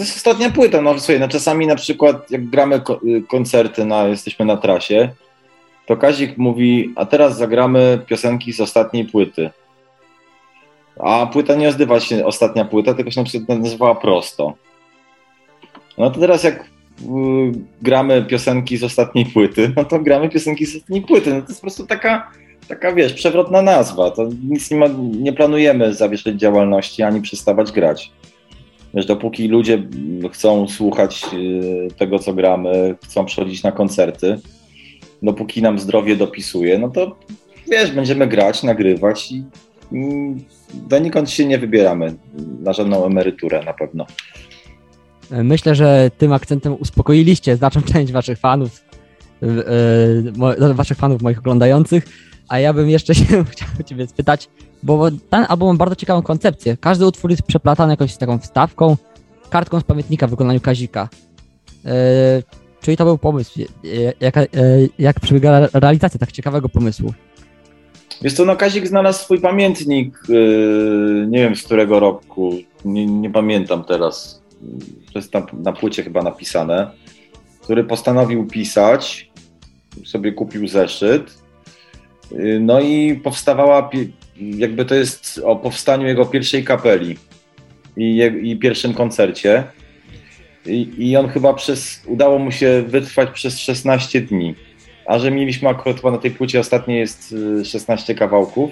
Speaker 1: To
Speaker 3: jest ostatnia płyta. No słuchaj, no czasami na przykład jak gramy y, koncerty, na, jesteśmy na trasie, to Kazik mówi, a teraz zagramy piosenki z ostatniej płyty. A płyta nie nazywa się ostatnia płyta, tylko się na przykład nazywała prosto. No to teraz jak y, gramy piosenki z ostatniej płyty, no to gramy piosenki z ostatniej płyty. No to jest po prostu taka, taka wiesz, przewrotna nazwa. To nic nie, ma, nie planujemy zawieszać działalności ani przestawać grać. Wiesz, dopóki ludzie chcą słuchać y, tego, co gramy, chcą przychodzić na koncerty, dopóki nam zdrowie dopisuje, no to wiesz, będziemy grać, nagrywać i mm, donikąd się nie wybieramy na żadną emeryturę na pewno.
Speaker 2: Myślę, że tym akcentem uspokoiliście znaczną część waszych fanów, e, mo- waszych fanów, moich oglądających, a ja bym jeszcze się chciał ciebie spytać, bo ten album ma bardzo ciekawą koncepcję. Każdy utwór jest przeplatany jakąś taką wstawką, kartką z pamiętnika w wykonaniu Kazika. E, czyli to był pomysł. E, e, jak re- realizacja tak ciekawego pomysłu?
Speaker 3: Wiesz co, no Kazik znalazł swój pamiętnik, yy, nie wiem z którego roku, nie, nie pamiętam teraz, to jest na, na płycie chyba napisane, który postanowił pisać, sobie kupił zeszyt, no i powstawała, jakby to jest o powstaniu jego pierwszej kapeli i, i pierwszym koncercie I, i on chyba przez, udało mu się wytrwać przez 16 dni a że mieliśmy akurat na tej płycie ostatniej jest y, 16 kawałków,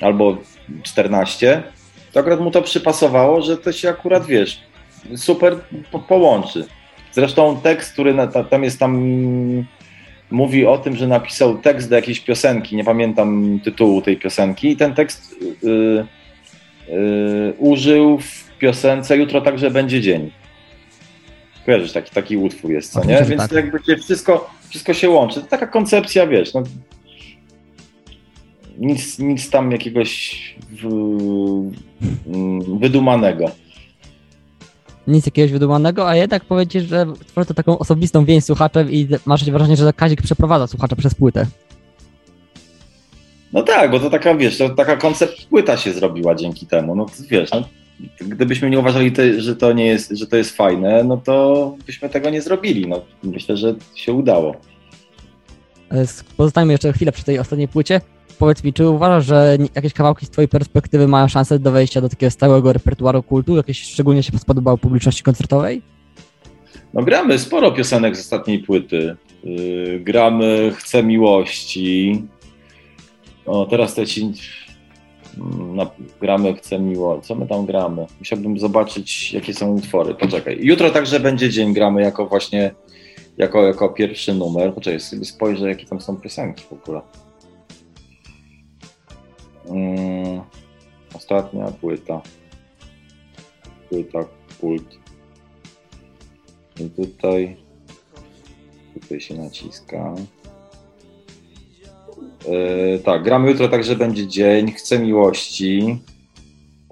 Speaker 3: albo 14, to akurat mu to przypasowało, że to się akurat, wiesz, super po połączy. Zresztą tekst, który na, ta, tam jest tam, mówi o tym, że napisał tekst do jakiejś piosenki, nie pamiętam tytułu tej piosenki i ten tekst y, y, użył w piosence Jutro także będzie dzień. Kojarzysz, taki, taki utwór jest, co nie? Więc
Speaker 2: tak.
Speaker 3: jakby się wszystko, wszystko się łączy. To taka koncepcja, wiesz, no, nic, nic tam jakiegoś w, mm, wydumanego.
Speaker 2: Nic jakiegoś wydumanego, a jednak powiedzieć, że tworzy to taką osobistą więź z słuchaczem i masz wrażenie, że Kazik przeprowadza słuchacza przez płytę.
Speaker 3: No tak, bo to taka, wiesz, to taka koncept płyta się zrobiła dzięki temu. No wiesz, no, gdybyśmy nie uważali, te, że, to nie jest, że to jest fajne, no to byśmy tego nie zrobili. No, myślę, że się udało.
Speaker 2: E, Pozostajmy jeszcze chwilę przy tej ostatniej płycie. Powiedz mi, czy uważasz, że jakieś kawałki z twojej perspektywy mają szansę do wejścia do takiego stałego repertuaru kultu? Jakieś szczególnie się spodobało publiczności koncertowej?
Speaker 3: No gramy sporo piosenek z ostatniej płyty. Yy, gramy Chcę Miłości. O, teraz te ci... mm, gramy Chcę Miłości. Co my tam gramy? Musiałbym zobaczyć, jakie są utwory. Poczekaj. Jutro także będzie dzień. Gramy jako właśnie, jako, jako pierwszy numer. Poczekaj, sobie spojrzę, jakie tam są piosenki w ogóle. Mm, ostatnia płyta. Płyta, kult. I tutaj, tutaj się naciska. Yy, tak, gramy jutro, także będzie dzień. Chcę miłości.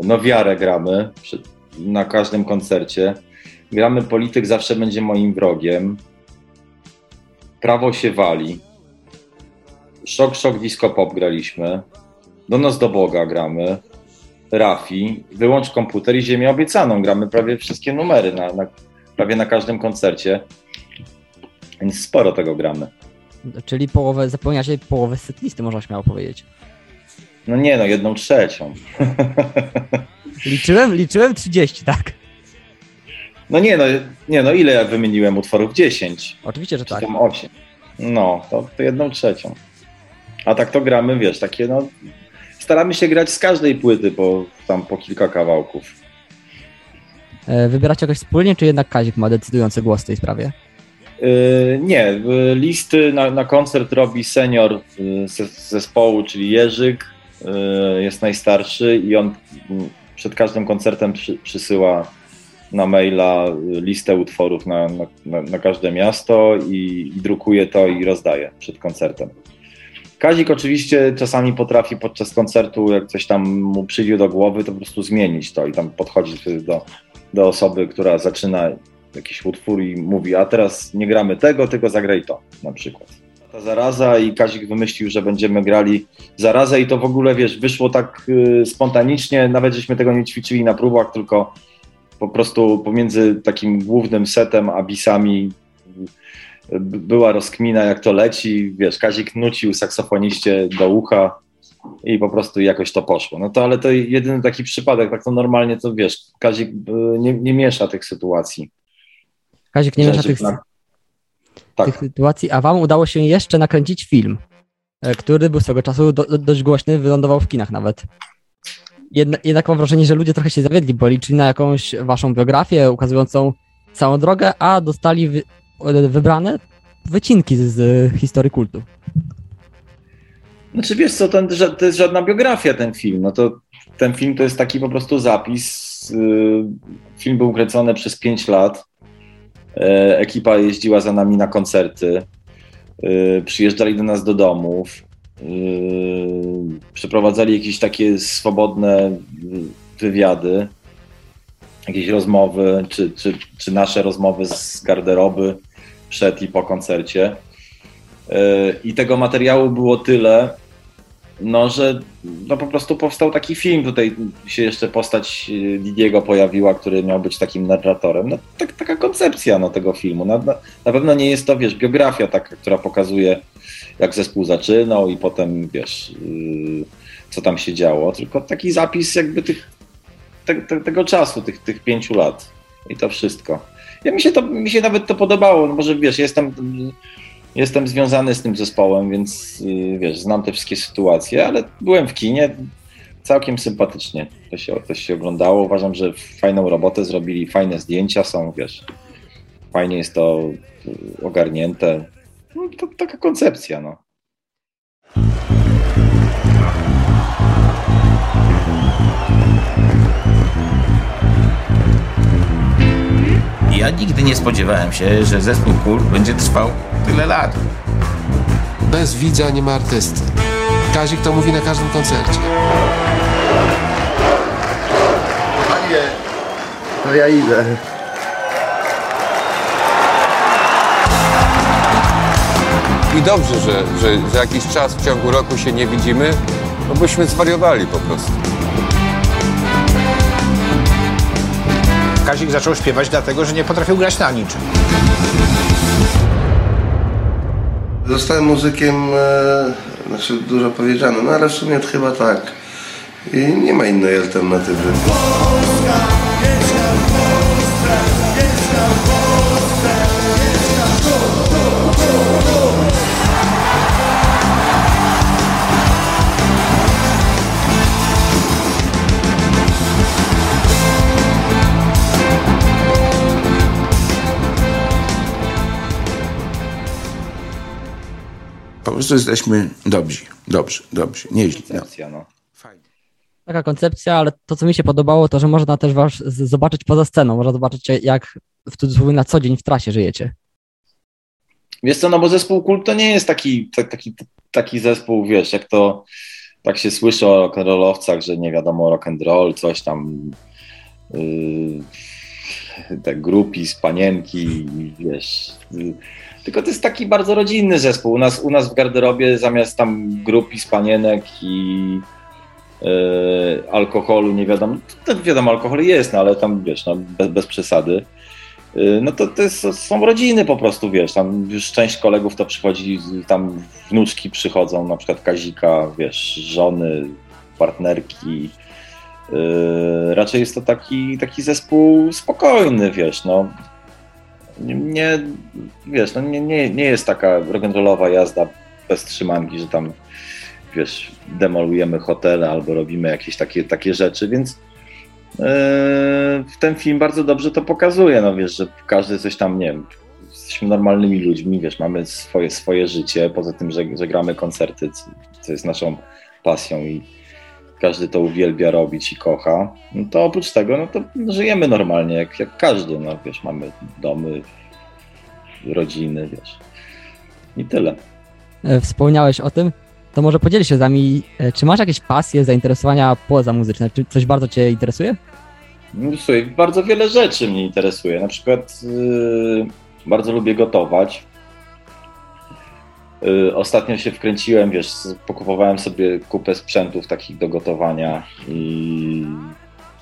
Speaker 3: No wiarę gramy przy, na każdym koncercie. Gramy polityk zawsze będzie moim wrogiem. Prawo się wali. Szok, szok, disco pop graliśmy. Do nas do Boga gramy. Rafi. Wyłącz komputer i ziemię obiecaną. Gramy prawie wszystkie numery na, na, prawie na każdym koncercie. Więc sporo tego gramy.
Speaker 2: Czyli połowę, zapełniacie połowę setlisty, można śmiało powiedzieć.
Speaker 3: No nie no, jedną trzecią.
Speaker 2: Liczyłem, liczyłem 30, tak.
Speaker 3: No nie no, nie no, ile ja wymieniłem utworów? 10.
Speaker 2: Oczywiście, że
Speaker 3: Czy
Speaker 2: tak.
Speaker 3: tam 8. No, to, to jedną trzecią. A tak to gramy, wiesz, takie no... Staramy się grać z każdej płyty po, tam po kilka kawałków.
Speaker 2: E, Wybieracie jakoś wspólnie, czy jednak Kazik ma decydujący głos w tej sprawie?
Speaker 3: Yy, nie, listy na, na koncert robi senior yy, z zespołu, czyli Jerzyk, yy, jest najstarszy i on przed każdym koncertem przy, przysyła na maila listę utworów na, na, na, na każde miasto i, i drukuje to i rozdaje przed koncertem. Kazik oczywiście czasami potrafi podczas koncertu, jak coś tam mu przyjdzie do głowy, to po prostu zmienić to i tam podchodzi wtedy do, do osoby, która zaczyna jakiś utwór i mówi, a teraz nie gramy tego, tylko zagraj to na przykład. Ta zaraza i Kazik wymyślił, że będziemy grali zarazę i to w ogóle, wiesz, wyszło tak y, spontanicznie, nawet żeśmy tego nie ćwiczyli na próbach, tylko po prostu pomiędzy takim głównym setem a bisami była rozkmina, jak to leci, wiesz, Kazik nucił saksofoniście do ucha i po prostu jakoś to poszło. No to ale to jedyny taki przypadek, tak to normalnie to wiesz, Kazik y, nie, nie miesza tych sytuacji.
Speaker 2: Kazik nie miesza
Speaker 3: Rzeczy
Speaker 2: tych,
Speaker 3: na-
Speaker 2: tych
Speaker 3: Tak,
Speaker 2: sytuacji, a wam udało się jeszcze nakręcić film, e, który był swego czasu do, do, dość głośny, wylądował w kinach nawet. Jedna, jednak mam wrażenie, że ludzie trochę się zawiedli, bo liczyli na jakąś waszą biografię ukazującą całą drogę, a dostali e, wybrane wycinki z, z historii kultu.
Speaker 3: Znaczy wiesz co, ten, to jest żadna biografia ten film. No to ten film to jest taki po prostu zapis. Yy, Film był kręcony przez 5 lat. E, Ekipa jeździła za nami na koncerty. Yy, Przyjeżdżali do nas do domów. Przeprowadzali jakieś takie swobodne yy, wywiady, jakieś rozmowy, czy, czy, czy nasze rozmowy z garderoby przed i po koncercie. Yy, I tego materiału było tyle, no, że no, po prostu powstał taki film. Tutaj się jeszcze postać y, Didiego pojawiła, który miał być takim narratorem. No, tak, taka koncepcja no, tego filmu. Na, na, na pewno nie jest to, wiesz, biografia taka, która pokazuje, jak zespół zaczynał i potem, wiesz, yy, co tam się działo, tylko taki zapis jakby tych, te, te, tego czasu, tych, tych pięciu lat. I to wszystko. Ja mi się, to, mi się nawet to podobało, no może wiesz, jestem jestem związany z tym zespołem, więc yy, wiesz, znam te wszystkie sytuacje, ale byłem w kinie, całkiem sympatycznie to się, to się oglądało. Uważam, że fajną robotę zrobili, fajne zdjęcia są, wiesz, fajnie jest to yy, ogarnięte. No, to taka koncepcja, no.
Speaker 4: Ja nigdy nie spodziewałem się, że zespół Kult będzie trwał tyle lat.
Speaker 5: Bez widza nie ma artysty. Kazik to mówi na każdym koncercie.
Speaker 6: Panie, to ja idę.
Speaker 7: I dobrze, że, że za jakiś czas w ciągu roku się nie widzimy, no bośmy zwariowali po prostu.
Speaker 8: Kazik zaczął śpiewać dlatego, że nie potrafił grać na niczym.
Speaker 6: Zostałem muzykiem, e, znaczy dużo powiedziane, no ale w sumie chyba tak. I nie ma innej alternatywy.
Speaker 1: Polska,
Speaker 9: prostu jesteśmy dobrzy, dobrzy, dobrzy, nieźli. No.
Speaker 3: Koncepcja, no.
Speaker 2: Taka koncepcja, ale to, co mi się podobało, to, że można też was zobaczyć poza sceną. Można zobaczyć, jak w cudzysłowie na co dzień w trasie żyjecie.
Speaker 3: Wiesz co, no bo zespół Kult to nie jest taki, ta- taki, taki zespół, wiesz, jak to tak się słyszy o rock'n'rollowcach, że nie wiadomo rock and roll, coś tam yy, te grupi z panienki, wiesz. Yy, tylko to jest taki bardzo rodzinny zespół. U nas, u nas w garderobie zamiast tam grupi z panienek i yy, alkoholu, nie wiadomo, to wiadomo, alkohol jest, no ale tam, wiesz, no, bez, bez przesady. Yy, No to, to jest, są rodziny po prostu, wiesz, tam już część kolegów to przychodzi, tam wnuczki przychodzą, na przykład Kazika, wiesz, żony, partnerki. Yy, raczej jest to taki, taki zespół spokojny, wiesz, no. Nie, wiesz, no nie, nie, nie jest taka rock'n'rollowa jazda bez trzymanki, że tam, wiesz, demolujemy hotele albo robimy jakieś takie, takie rzeczy, więc Yy, ten film bardzo dobrze to pokazuje, no wiesz, że każdy coś tam, nie wiem, jesteśmy normalnymi ludźmi, wiesz, mamy swoje, swoje życie, poza tym, że, że gramy koncerty, co jest naszą pasją i każdy to uwielbia robić i kocha, no to oprócz tego, no to żyjemy normalnie, jak, jak każdy, no wiesz, mamy domy, rodziny, wiesz, i tyle.
Speaker 2: E, Wspomniałeś o tym, to może podziel się z nami, e, czy masz jakieś pasje, zainteresowania poza muzyczne? Czy coś bardzo Cię interesuje?
Speaker 3: No, Słuchaj, bardzo wiele rzeczy mnie interesuje. Na przykład yy, bardzo lubię gotować. Yy, ostatnio się wkręciłem, wiesz, pokupowałem sobie kupę sprzętów takich do gotowania i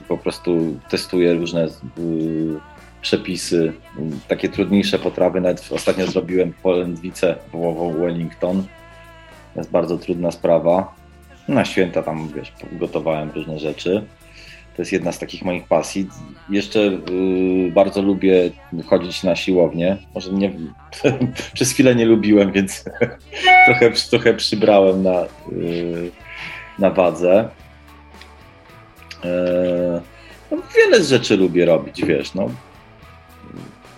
Speaker 3: po prostu testuję różne yy, przepisy, yy, takie trudniejsze potrawy. Nawet ostatnio zrobiłem polędwicę wołową Wellington. To jest bardzo trudna sprawa. Na święta tam, wiesz, gotowałem różne rzeczy. To jest jedna z takich moich pasji. Jeszcze y, bardzo lubię chodzić na siłownię. Może nie, przez chwilę nie lubiłem, więc trochę, trochę przybrałem na, y, na wadze. E, no, wiele rzeczy lubię robić, wiesz, no.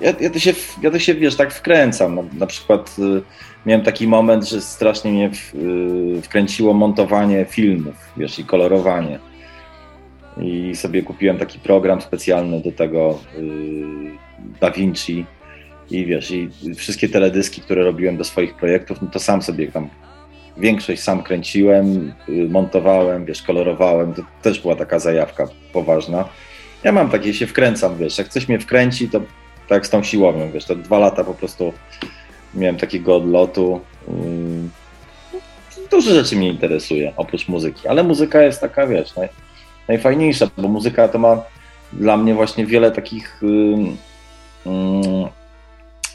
Speaker 3: Ja, ja, to się, ja to się, wiesz, tak wkręcam. Na, na przykład y, miałem taki moment, że strasznie mnie w, y, wkręciło montowanie filmów, wiesz, i kolorowanie i sobie kupiłem taki program specjalny do tego yy, Da Vinci i wiesz, i wszystkie teledyski, które robiłem do swoich projektów, no to sam sobie tam większość sam kręciłem, yy, montowałem, wiesz, kolorowałem, to też była taka zajawka poważna. Ja mam takie, się wkręcam, wiesz, jak coś mnie wkręci, to tak z tą siłownią, wiesz, to dwa lata po prostu miałem takiego odlotu. Yy, dużo rzeczy mnie interesuje, oprócz muzyki, ale muzyka jest taka, wiesz, naj, najfajniejsza, bo muzyka to ma dla mnie właśnie wiele takich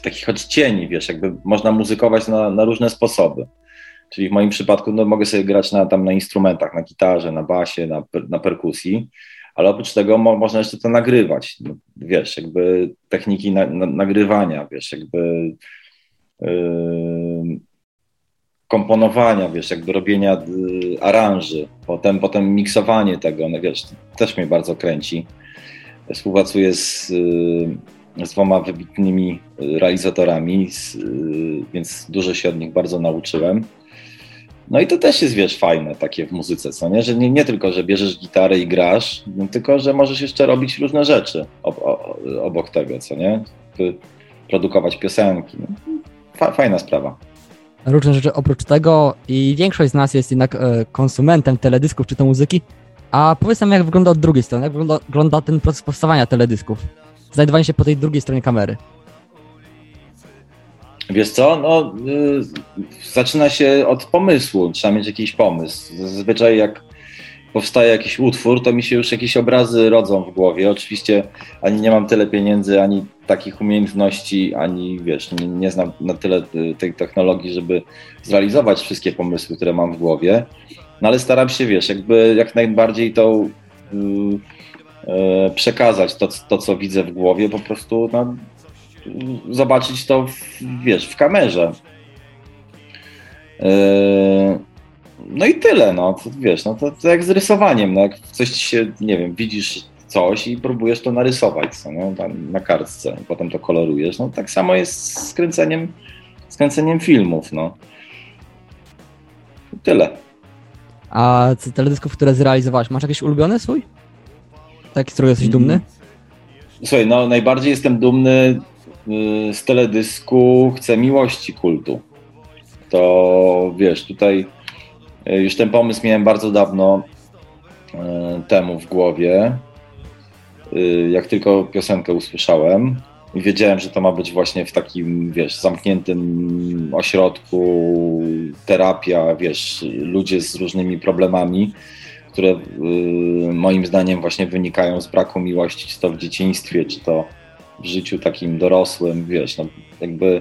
Speaker 3: takich odcieni, wiesz, jakby można muzykować na, na różne sposoby. Czyli w moim przypadku no, mogę sobie grać na, tam na instrumentach, na gitarze, na basie, na, na perkusji, ale oprócz tego mo, można jeszcze to nagrywać. No, wiesz, jakby techniki na, na, nagrywania, wiesz, jakby ym, komponowania, wiesz, jakby robienia y, aranży, potem, potem miksowanie tego, no wiesz, też mnie bardzo kręci. Współpracuję z, y, z dwoma wybitnymi y, realizatorami, z, więc dużo się od nich bardzo nauczyłem. No i to też jest, wiesz, fajne takie w muzyce, co nie? Że nie, nie tylko, że bierzesz gitarę i grasz, no, tylko, że możesz jeszcze robić różne rzeczy ob, obok tego, co nie? Produkować piosenki. Fa, fajna sprawa.
Speaker 2: Różne rzeczy oprócz tego i większość z nas jest jednak e, konsumentem teledysków czy to muzyki. A powiedz nam, jak wygląda od drugiej strony, jak wygląda, wygląda ten proces powstawania teledysków? Znajdowanie się po tej drugiej stronie kamery.
Speaker 3: Wiesz co, no y, zaczyna się od pomysłu, trzeba mieć jakiś pomysł. Zazwyczaj jak powstaje jakiś utwór, to mi się już jakieś obrazy rodzą w głowie. Oczywiście ani nie mam tyle pieniędzy, ani takich umiejętności, ani wiesz, nie, nie znam na tyle y, tej technologii, żeby zrealizować wszystkie pomysły, które mam w głowie. No ale staram się, wiesz, jakby jak najbardziej to y, y, przekazać to, to, co widzę w głowie, po prostu no, zobaczyć to, w, wiesz, w kamerze. Yy, No i tyle, no, to, wiesz, no to, to jak z rysowaniem, no, jak coś się, nie wiem, widzisz coś i próbujesz to narysować, co, na kartce, potem to kolorujesz, no tak samo jest z kręceniem, z kręceniem filmów, no. Tyle.
Speaker 2: A z teledysków, które zrealizowałeś, masz jakiś ulubiony swój? Taki, z którego jesteś dumny?
Speaker 3: Słuchaj, no najbardziej jestem dumny y, z teledysku Chcę Miłości Kultu. To wiesz, tutaj y, już ten pomysł miałem bardzo dawno y, temu w głowie. Y, Jak tylko piosenkę usłyszałem i wiedziałem, że to ma być właśnie w takim, wiesz, zamkniętym ośrodku, terapia, wiesz, ludzie z różnymi problemami, które y, moim zdaniem właśnie wynikają z braku miłości, czy to w dzieciństwie, czy to w życiu takim dorosłym, wiesz, no jakby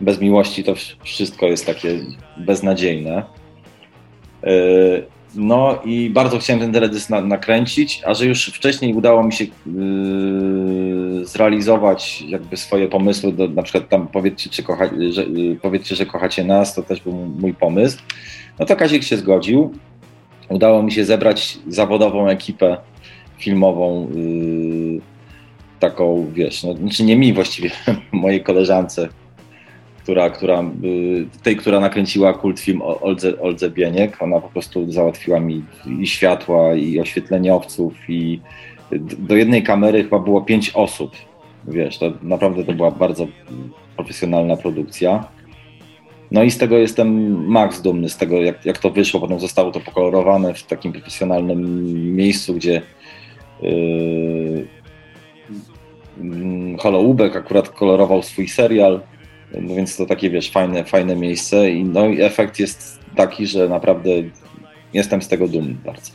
Speaker 3: bez miłości to wsz- wszystko jest takie beznadziejne. No i bardzo chciałem ten teledysk na, nakręcić, a że już wcześniej udało mi się yy, zrealizować jakby swoje pomysły, do, na przykład tam powiedzcie, czy kocha, że, yy, powiedzcie, że kochacie nas, to też był mój pomysł. No to Kazik się zgodził. Udało mi się zebrać zawodową ekipę filmową, yy, taką, wiesz, no, znaczy nie mi właściwie, mojej koleżance, która, która, y, tej, która nakręciła kult film Oldze, Oldze Bieniek. Ona po prostu załatwiła mi i światła, i oświetleniowców, i d- do jednej kamery chyba było pięć osób. Wiesz, to naprawdę to była bardzo profesjonalna produkcja. No i z tego jestem max dumny, z tego jak, jak to wyszło. Potem zostało to pokolorowane w takim profesjonalnym miejscu, gdzie yy, mm, Holoubek akurat kolorował swój serial, no więc to takie, wiesz, fajne, fajne miejsce i, no, i efekt jest taki, że naprawdę jestem z tego dumny bardzo.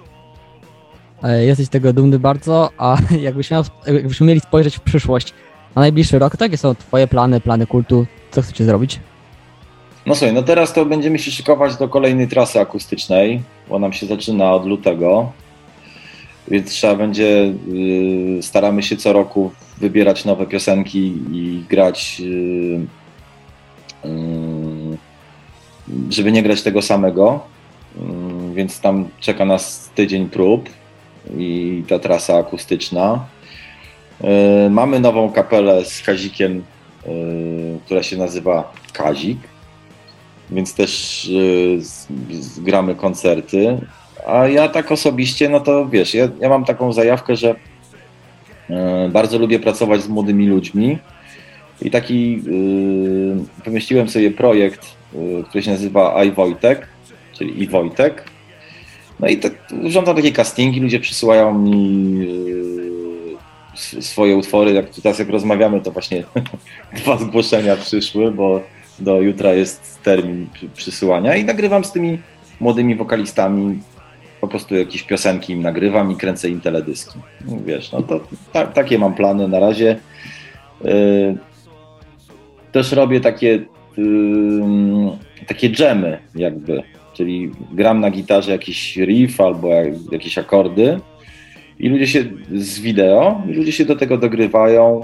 Speaker 2: E, Jesteś z tego dumny bardzo, a jakbyś miał, jakbyśmy mieli spojrzeć w przyszłość na najbliższy rok, jakie są twoje plany, plany kultu? Co chcecie zrobić?
Speaker 3: No słuchaj, no teraz to będziemy się szykować do kolejnej trasy akustycznej, bo nam się zaczyna od lutego, więc trzeba będzie, yy, staramy się co roku wybierać nowe piosenki i grać, yy, żeby nie grać tego samego, yy, więc tam czeka nas tydzień prób i ta trasa akustyczna. Yy, Mamy nową kapelę z Kazikiem, yy, która się nazywa Kazik więc też y, gramy koncerty. A ja tak osobiście, no to wiesz, ja, ja mam taką zajawkę, że y, bardzo lubię pracować z młodymi ludźmi i taki y, wymyśliłem sobie projekt, y, który się nazywa i Wojtek, czyli i Wojtek. No i tak, urządzam takie castingi, ludzie przysyłają mi y, s- swoje utwory. Jak teraz jak rozmawiamy, to właśnie dwa zgłoszenia przyszły, bo do jutra jest termin przy- przysyłania i nagrywam z tymi młodymi wokalistami po prostu jakieś piosenki im nagrywam i kręcę im teledyski. No, Wiesz, no to ta, takie mam plany na razie. Yy, też robię takie yy, takie dżemy jakby, czyli gram na gitarze jakiś riff albo jak- jakieś akordy i ludzie się z wideo, i ludzie się do tego dogrywają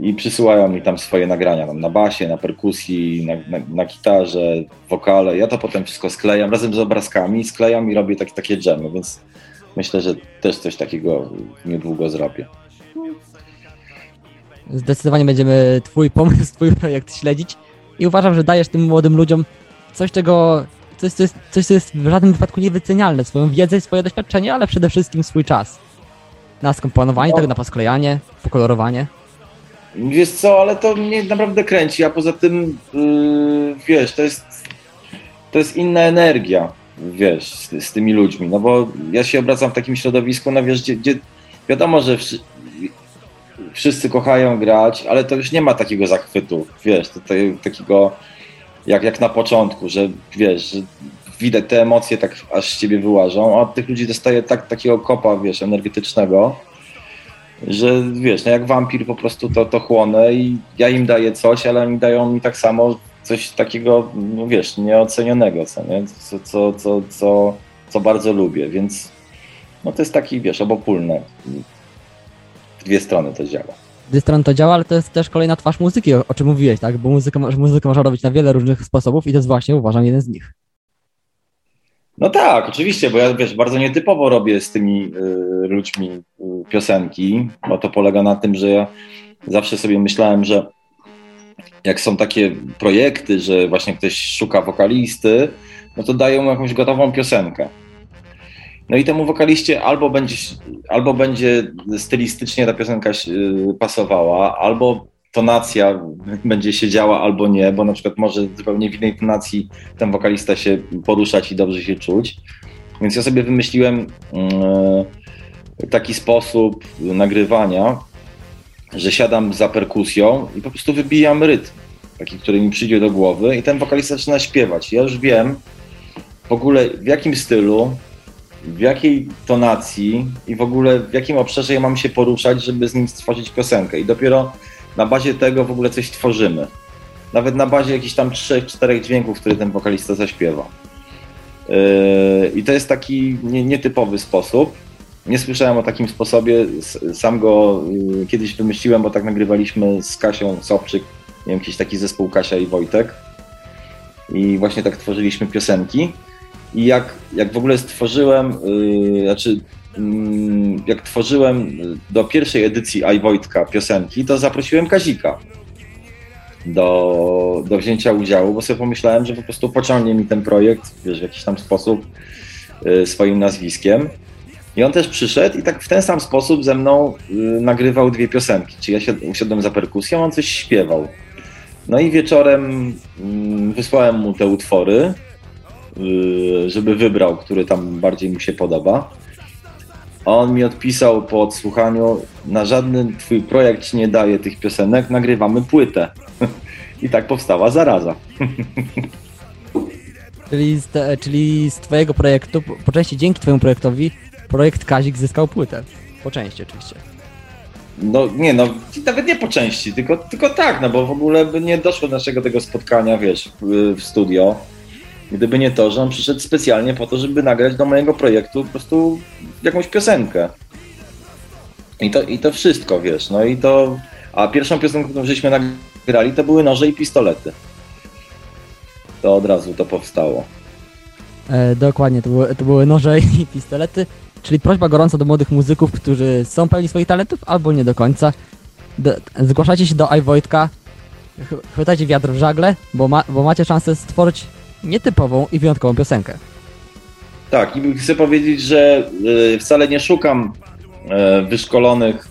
Speaker 3: i przysyłają mi tam swoje nagrania tam na basie, na perkusji, na, na, na gitarze, wokale. Ja to potem wszystko sklejam razem z obrazkami, sklejam i robię tak, takie dżemy, więc myślę, że też coś takiego niedługo zrobię.
Speaker 2: Zdecydowanie będziemy twój pomysł, twój projekt śledzić i uważam, że dajesz tym młodym ludziom coś, czego, coś, co jest, coś, co jest w żadnym wypadku niewycenialne, swoją wiedzę swoje doświadczenie, ale przede wszystkim swój czas. Na skomponowanie
Speaker 3: No.
Speaker 2: tego, na posklejanie, pokolorowanie.
Speaker 3: Wiesz co, ale to mnie naprawdę kręci, a poza tym, yy, wiesz, to jest, to jest inna energia, wiesz, z, z tymi ludźmi, no bo ja się obracam w takim środowisku, no wiesz, gdzie, gdzie wiadomo, że wszyscy kochają grać, ale to już nie ma takiego zachwytu, wiesz, to, to, takiego jak, jak na początku, że wiesz, że widać te emocje tak aż z ciebie wyłażą, a od tych ludzi dostaje tak, takiego kopa, wiesz, energetycznego, że wiesz, no jak wampir po prostu to, to chłonę i ja im daję coś, ale oni dają mi tak samo coś takiego, no wiesz, nieocenionego, co, nie? Co, co, co, co, co bardzo lubię, więc no to jest taki, wiesz, obopólne. Dwie strony to działa.
Speaker 2: Jednej strony to działa, ale to jest też kolejna twarz muzyki, o, o czym mówiłeś, tak? Bo muzykę, muzykę można robić na wiele różnych sposobów i to jest właśnie, uważam, jeden z nich.
Speaker 3: No tak, oczywiście, bo ja wiesz, bardzo nietypowo robię z tymi y, ludźmi y, piosenki, bo to polega na tym, że ja zawsze sobie myślałem, że jak są takie projekty, że właśnie ktoś szuka wokalisty, no to dają mu jakąś gotową piosenkę. No i temu wokaliście albo będzie, albo będzie stylistycznie ta piosenka y, pasowała, albo tonacja będzie się działa, albo nie, bo na przykład może zupełnie w innej tonacji ten wokalista się poruszać i dobrze się czuć. Więc ja sobie wymyśliłem y, taki sposób nagrywania, że siadam za perkusją i po prostu wybijam rytm, taki, który mi przyjdzie do głowy i ten wokalista zaczyna śpiewać. Ja już wiem w ogóle w jakim stylu, w jakiej tonacji i w ogóle w jakim obszarze ja mam się poruszać, żeby z nim stworzyć piosenkę. I dopiero na bazie tego w ogóle coś tworzymy. Nawet na bazie jakichś tam trzech, czterech dźwięków, które ten wokalista zaśpiewa. Yy, I to jest taki nietypowy sposób. Nie słyszałem o takim sposobie. Sam go yy, kiedyś wymyśliłem, bo tak nagrywaliśmy z Kasią Sobczyk, nie wiem, jakiś taki zespół Kasia i Wojtek. I właśnie tak tworzyliśmy piosenki. I jak, jak w ogóle stworzyłem, yy, znaczy yy, jak tworzyłem do pierwszej edycji I Wojtka piosenki, to zaprosiłem Kazika do, do wzięcia udziału, bo sobie pomyślałem, że po prostu pociągnie mi ten projekt wiesz, w jakiś tam sposób yy, swoim nazwiskiem. I on też przyszedł i tak w ten sam sposób ze mną yy, nagrywał dwie piosenki. Czyli ja usiadłem za perkusją, on coś śpiewał. No i wieczorem yy, wysłałem mu te utwory Y, żeby wybrał, który tam bardziej mu się podoba. A on mi odpisał po odsłuchaniu, na żadny twój projekt nie daje tych piosenek, nagrywamy płytę. I tak powstała zaraza.
Speaker 2: Czyli z, te, czyli z twojego projektu, po części dzięki twojemu projektowi, projekt Kazik zyskał płytę. Po części oczywiście.
Speaker 3: No nie, no nawet nie po części, tylko, tylko tak, no bo w ogóle by nie doszło do naszego tego spotkania, wiesz, w studio Gdyby nie to, że on przyszedł specjalnie po to, żeby nagrać do mojego projektu po prostu jakąś piosenkę. I to, I to wszystko, wiesz, no i to... A pierwszą piosenkę, którą żeśmy nagrali, to były noże i pistolety. To od razu to powstało.
Speaker 2: E, dokładnie, to były, to były noże i pistolety, czyli prośba gorąca do młodych muzyków, którzy są pełni swoich talentów, albo nie do końca. Do, zgłaszajcie się do iWojtka, chwytajcie wiatr w żagle, bo, ma, bo macie szansę stworzyć nietypową i wyjątkową piosenkę.
Speaker 3: Tak, i chcę powiedzieć, że y, wcale nie szukam y, wyszkolonych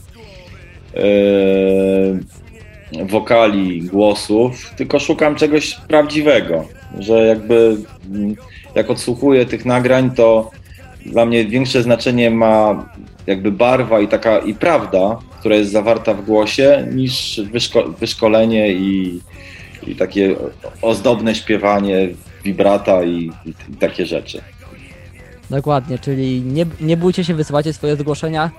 Speaker 3: y, wokali, głosów, tylko szukam czegoś prawdziwego, że jakby mm, jak odsłuchuję tych nagrań, to dla mnie większe znaczenie ma jakby barwa i taka i prawda, która jest zawarta w głosie, niż wyszko wyszkolenie i, i takie ozdobne śpiewanie vibrata i, i, i takie rzeczy.
Speaker 2: Dokładnie, czyli nie, nie bójcie się, wysyłacie swoje zgłoszenia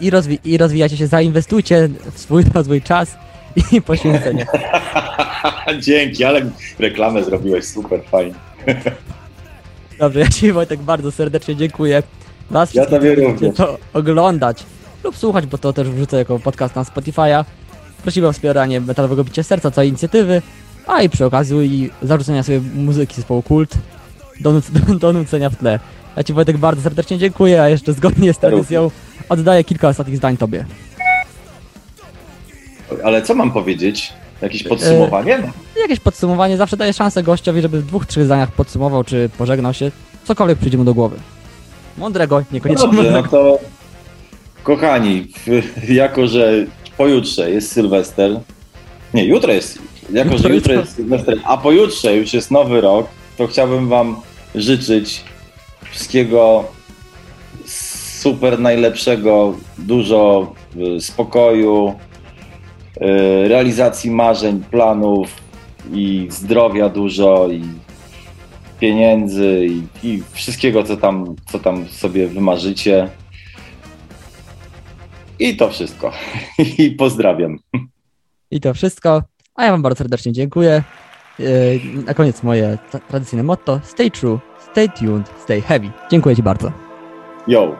Speaker 2: i, rozwi i rozwijacie się, zainwestujcie w swój rozwój czas i poświęcenie.
Speaker 3: Dzięki, ale reklamę zrobiłeś super, fajnie.
Speaker 2: Dobrze, ja Ci Wojtek bardzo serdecznie dziękuję. Was
Speaker 3: ja tobie również.
Speaker 2: to oglądać lub słuchać, bo to też wrzucę jako podcast na Spotify'a. Prosimy o wspieranie Metalowego Bicia Serca, całej inicjatywy. A i przy okazji zarzucenia sobie muzyki zespołu Kult do, do nucenia w tle. Ja Ci Wojtek bardzo serdecznie dziękuję, a jeszcze zgodnie z tradycją oddaję kilka ostatnich zdań Tobie.
Speaker 3: Ale co mam powiedzieć? Jakieś podsumowanie? E,
Speaker 2: jakieś podsumowanie. Zawsze daję szansę gościowi, żeby w dwóch, trzech zdaniach podsumował, czy pożegnał się. Cokolwiek przyjdzie mu do głowy. Mądrego, niekoniecznie
Speaker 3: no dobrze,
Speaker 2: mądrego.
Speaker 3: No to kochani, jako że pojutrze jest Sylwester, nie, jutro jest jako, że jutro jest Sylwester, a pojutrze już jest nowy rok, to chciałbym Wam życzyć wszystkiego super najlepszego, dużo y, spokoju, y, realizacji marzeń, planów i zdrowia dużo i pieniędzy i, i wszystkiego, co tam, co tam sobie wymarzycie. I to wszystko. I pozdrawiam.
Speaker 2: I to wszystko. A ja Wam bardzo serdecznie dziękuję. Yy, na koniec moje tradycyjne motto: Stay true, stay tuned, stay heavy. Dziękuję Ci bardzo.
Speaker 3: Yo.